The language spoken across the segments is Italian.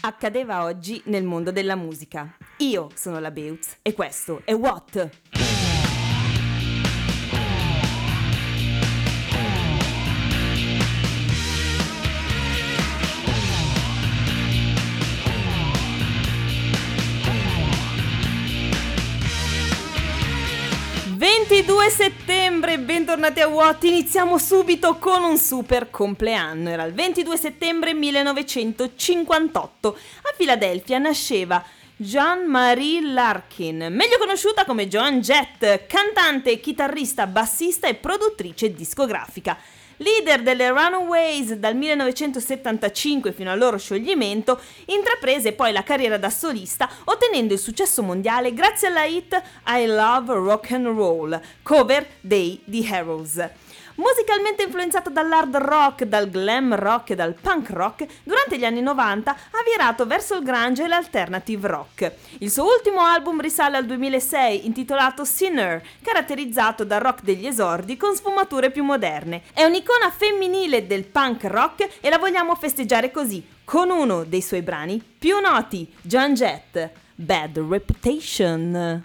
accadeva oggi nel mondo della musica. Io sono la Beutz e questo è What? 22 settembre, bentornati a What. Iniziamo subito con un super compleanno. Era il 22 settembre 1958. A Filadelfia nasceva Jean-Marie Larkin, meglio conosciuta come Joan Jett, cantante, chitarrista, bassista e produttrice discografica. Leader delle Runaways dal 1975 fino al loro scioglimento, intraprese poi la carriera da solista ottenendo il successo mondiale grazie alla hit I Love Rock and Roll, cover dei The Heroes. Musicalmente influenzato dall'hard rock, dal glam rock e dal punk rock, durante gli anni 90 ha virato verso il grunge e l'alternative rock. Il suo ultimo album risale al 2006, intitolato Sinner, caratterizzato dal rock degli esordi con sfumature più moderne. È un'icona femminile del punk rock e la vogliamo festeggiare così, con uno dei suoi brani più noti, John Jett, Bad Reputation.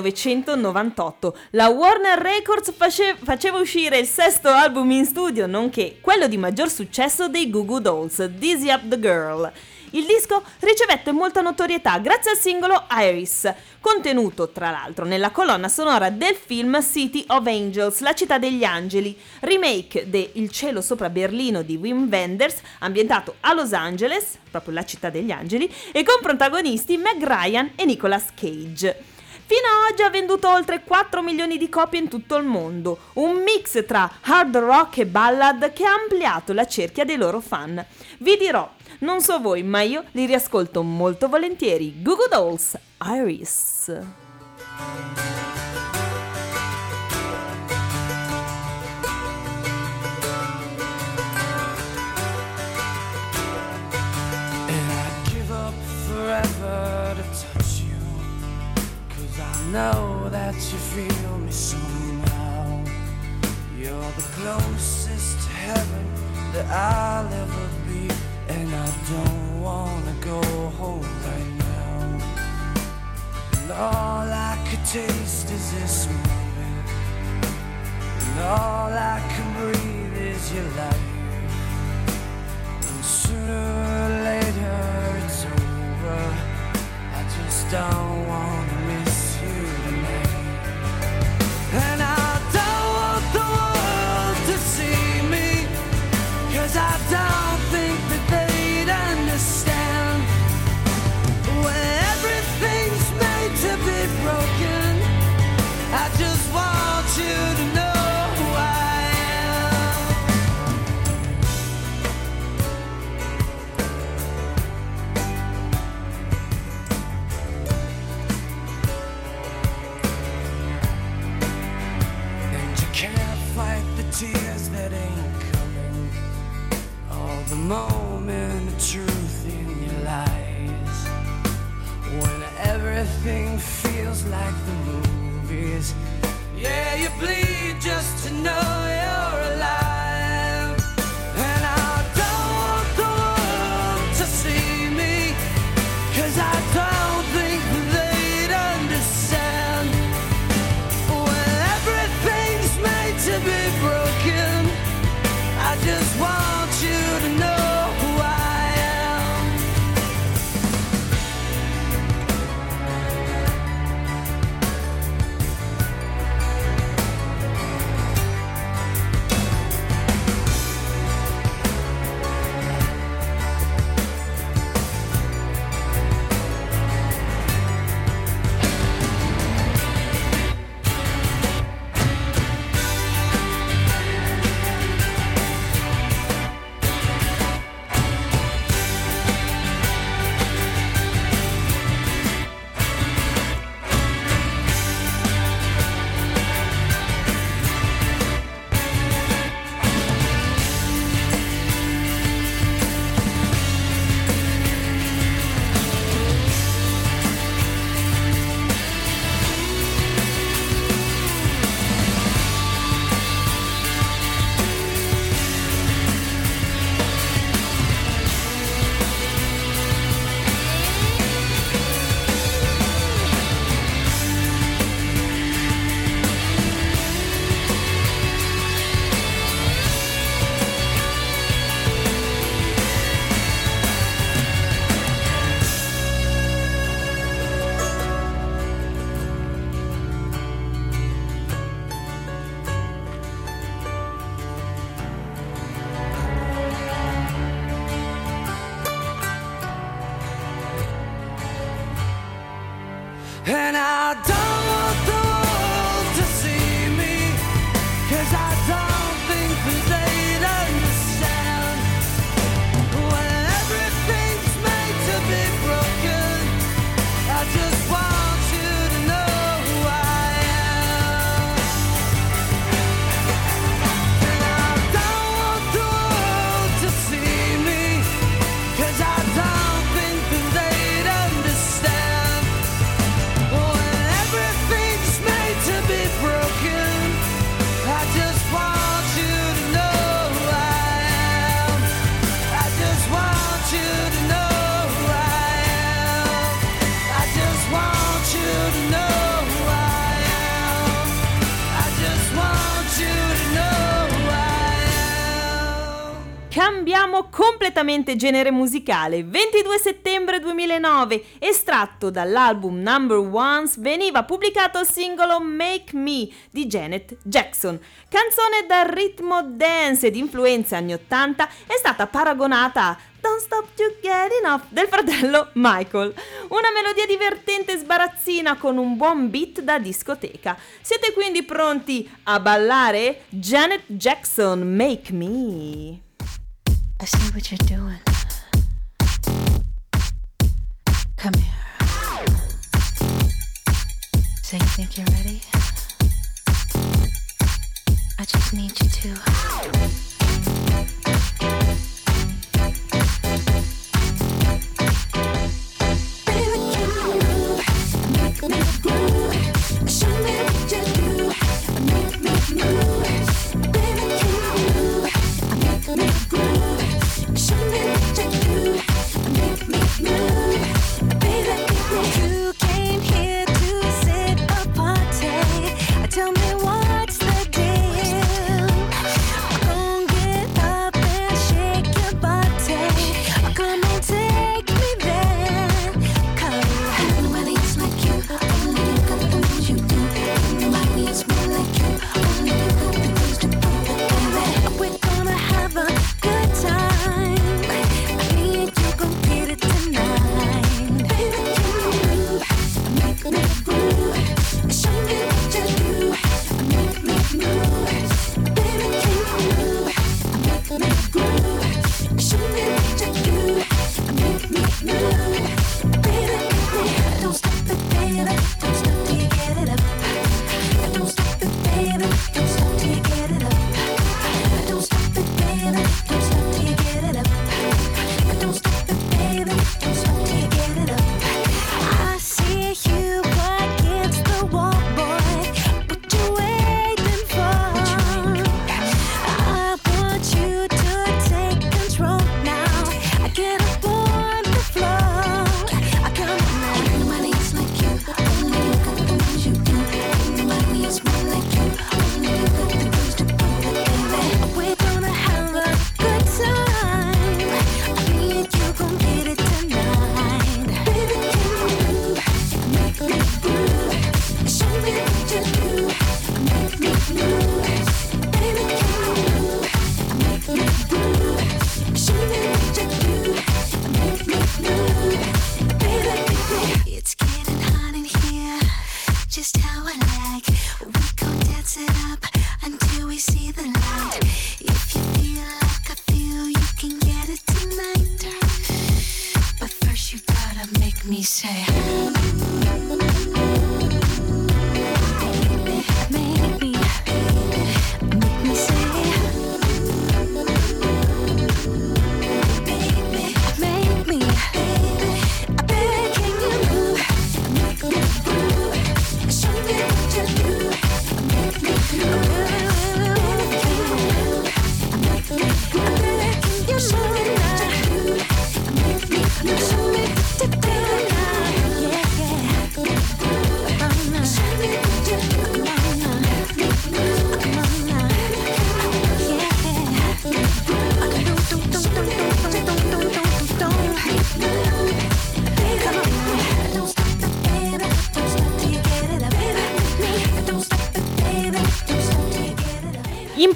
1998. La Warner Records face- faceva uscire il sesto album in studio, nonché quello di maggior successo dei Goo Goo Dolls, Dizzy Up the Girl. Il disco ricevette molta notorietà grazie al singolo Iris, contenuto tra l'altro nella colonna sonora del film City of Angels, La città degli angeli, remake de Il cielo sopra Berlino di Wim Wenders, ambientato a Los Angeles, proprio la città degli angeli, e con protagonisti Meg Ryan e Nicolas Cage. Fino ad oggi ha venduto oltre 4 milioni di copie in tutto il mondo, un mix tra hard rock e ballad che ha ampliato la cerchia dei loro fan. Vi dirò, non so voi, ma io li riascolto molto volentieri. Google Dolls, Iris. don't want everything feels like the movies. Yeah, you bleed just to know it. And I don't Completamente genere musicale. 22 settembre 2009, estratto dall'album Number Ones, veniva pubblicato il singolo Make Me di Janet Jackson. Canzone dal ritmo dance ed influenza anni 80, è stata paragonata a Don't Stop to Get Enough del fratello Michael. Una melodia divertente e sbarazzina con un buon beat da discoteca. Siete quindi pronti a ballare? Janet Jackson, Make Me. I see what you're doing. Come here. So you think you're ready? I just need you to.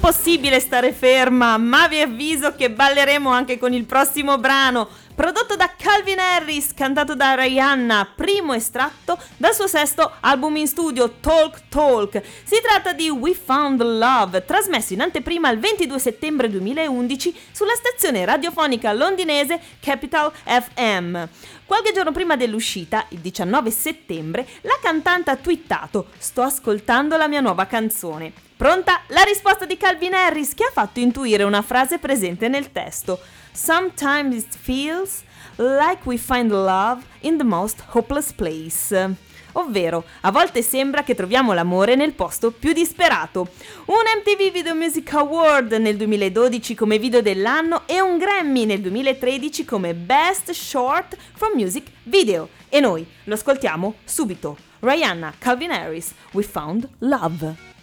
Impossibile stare ferma, ma vi avviso che balleremo anche con il prossimo brano, prodotto da Calvin Harris, cantato da Rihanna, primo estratto dal suo sesto album in studio, Talk Talk. Si tratta di We Found Love, trasmesso in anteprima il 22 settembre 2011 sulla stazione radiofonica londinese Capital FM. Qualche giorno prima dell'uscita, il 19 settembre, la cantante ha twittato Sto ascoltando la mia nuova canzone. Pronta? La risposta di Calvin Harris che ha fatto intuire una frase presente nel testo. Sometimes it feels like we find love in the most hopeless place. Ovvero, a volte sembra che troviamo l'amore nel posto più disperato. Un MTV Video Music Award nel 2012 come video dell'anno e un Grammy nel 2013 come Best Short from Music Video. E noi lo ascoltiamo subito. Rihanna, Calvin Harris, We Found Love.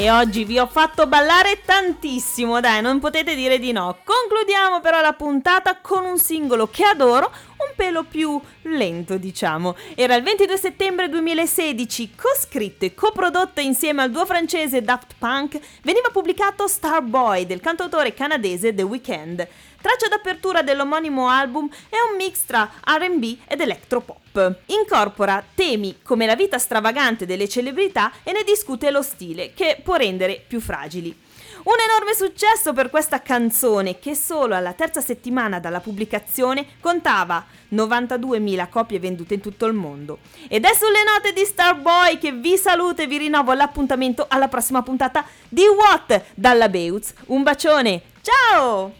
E oggi vi ho fatto ballare tantissimo, dai, non potete dire di no. Concludiamo però la puntata con un singolo che adoro, un pelo più lento, diciamo. Era il 22 settembre 2016, coscritto e coprodotto insieme al duo francese Daft Punk, veniva pubblicato Starboy del cantautore canadese The Weeknd. Traccia d'apertura dell'omonimo album è un mix tra RB ed electropop. Incorpora temi come la vita stravagante delle celebrità e ne discute lo stile, che può rendere più fragili. Un enorme successo per questa canzone che solo alla terza settimana dalla pubblicazione contava 92.000 copie vendute in tutto il mondo. Ed è sulle note di Starboy che vi saluto e vi rinnovo l'appuntamento alla prossima puntata di What dalla Beutz. Un bacione, ciao!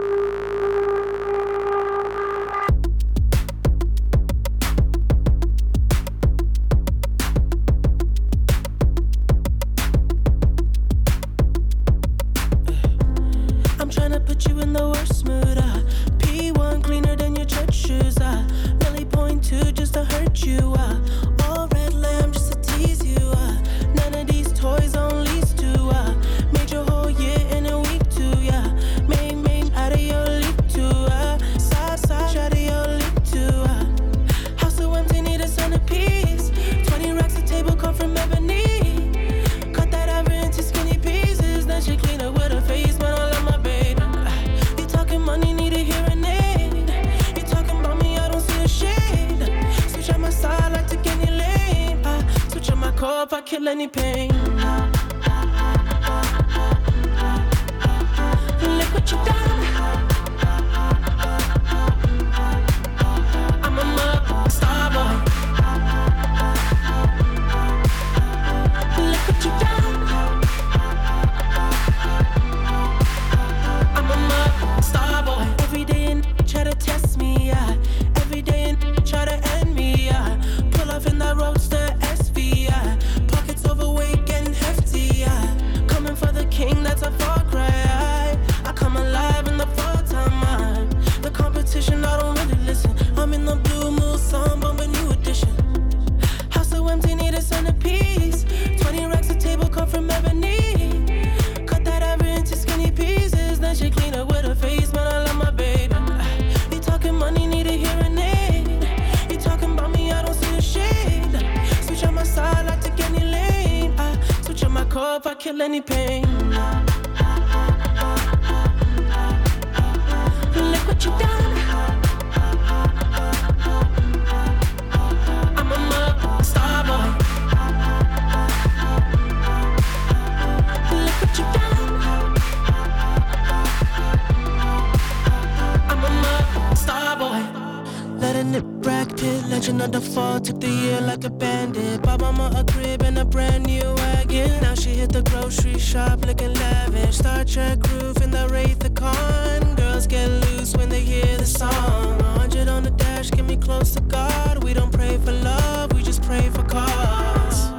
crib and a brand new wagon. Now she hit the grocery shop looking lavish. Star Trek roof in the Wraith the Con. Girls get loose when they hear the song. 100 on the dash, get me close to God. We don't pray for love, we just pray for cause.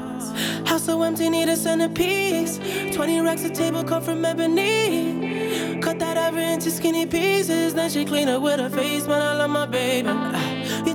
House so empty, need a centerpiece. 20 racks of table come from ebony. Cut that ever into skinny pieces. Then she clean it with her face, man. I love my baby.